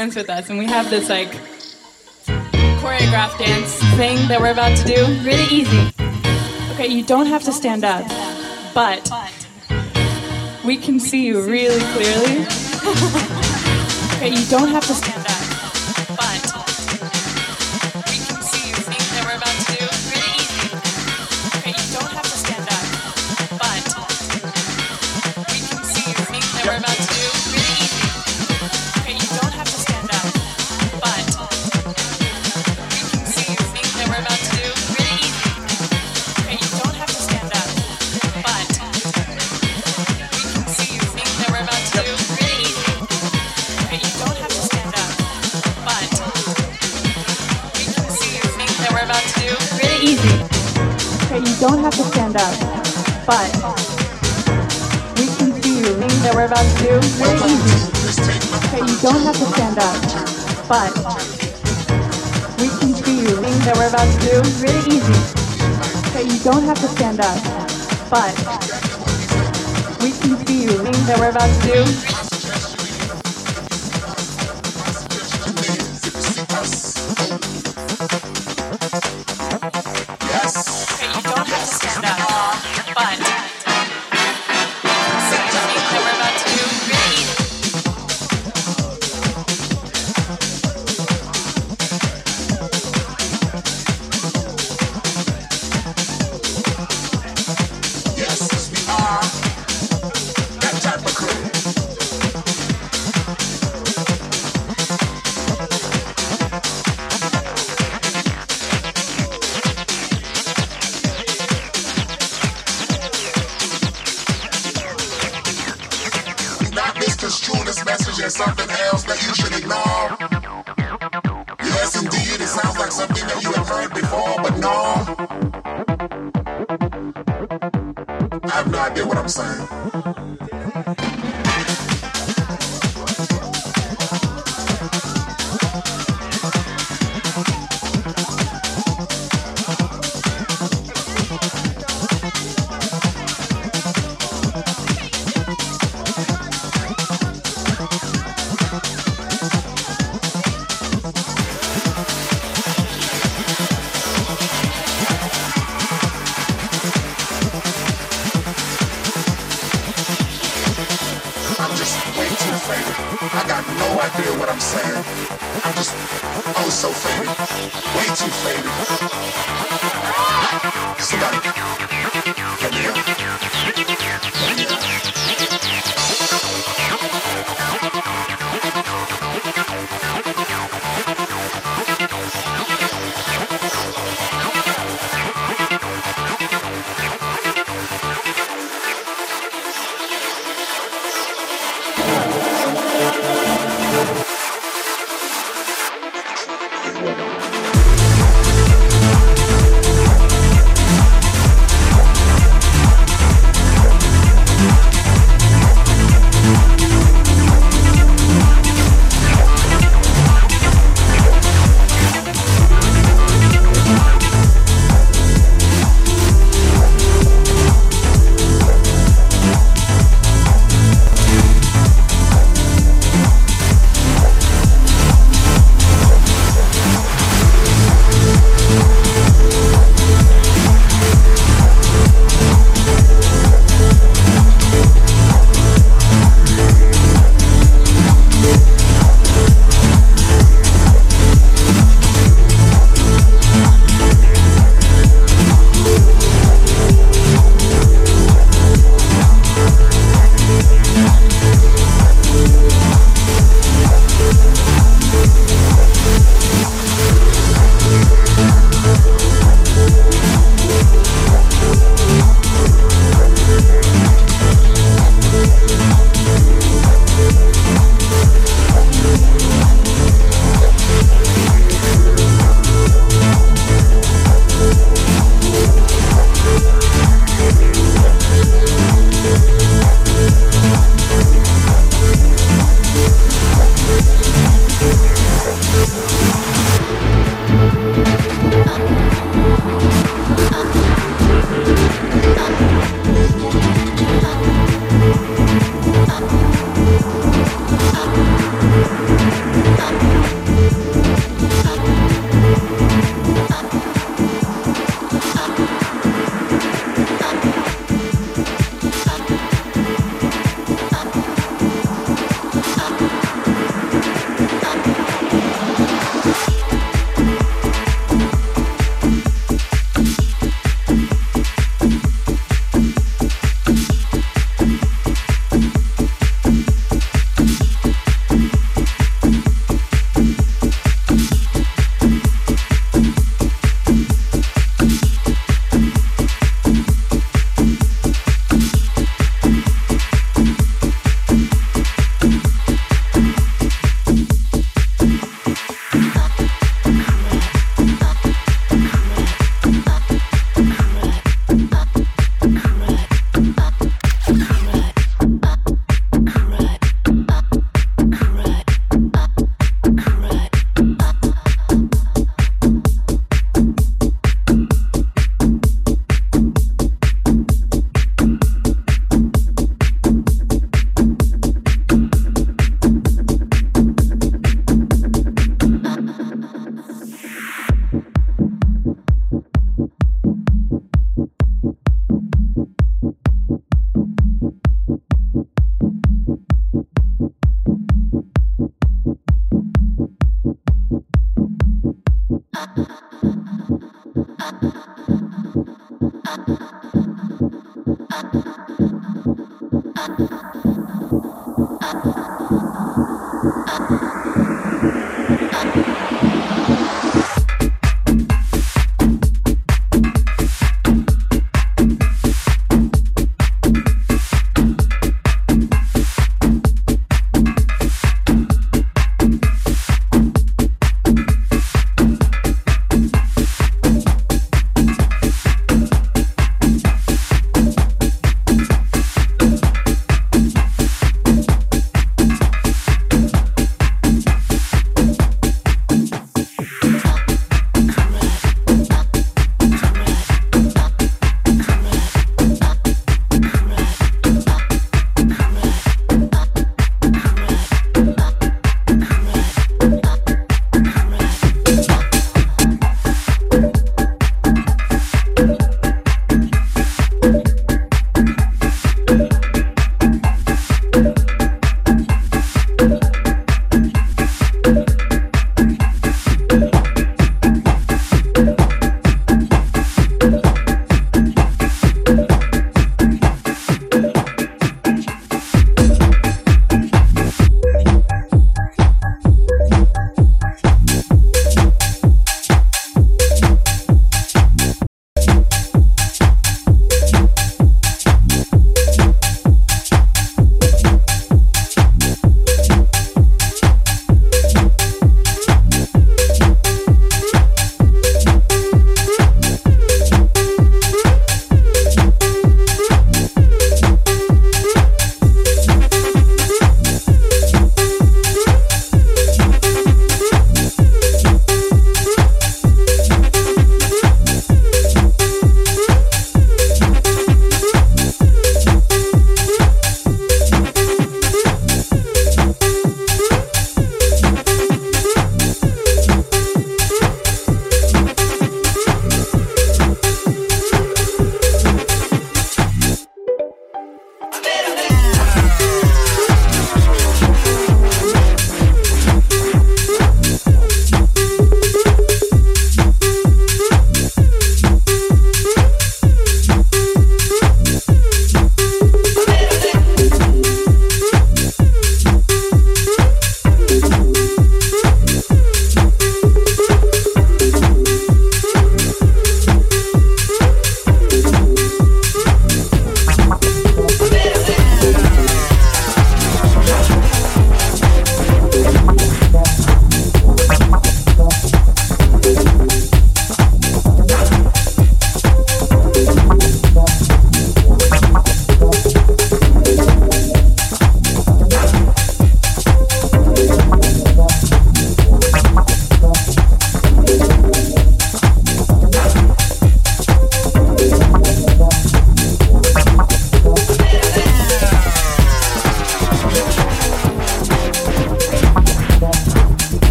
dance with us, and we have this like choreographed dance thing that we're about to do. Really easy. Okay, you don't have to stand up, but we can see you really clearly. okay, you don't have to stand. But We can do the things that we're about to do. We're easy. Okay, you don't have to stand up, but we can do the things that we're about to do. Really easy. Okay, you don't have to stand up, but we can do the things that we're about to do.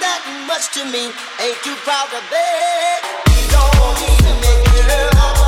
that much to me. Ain't too proud to beg? Don't even make it up.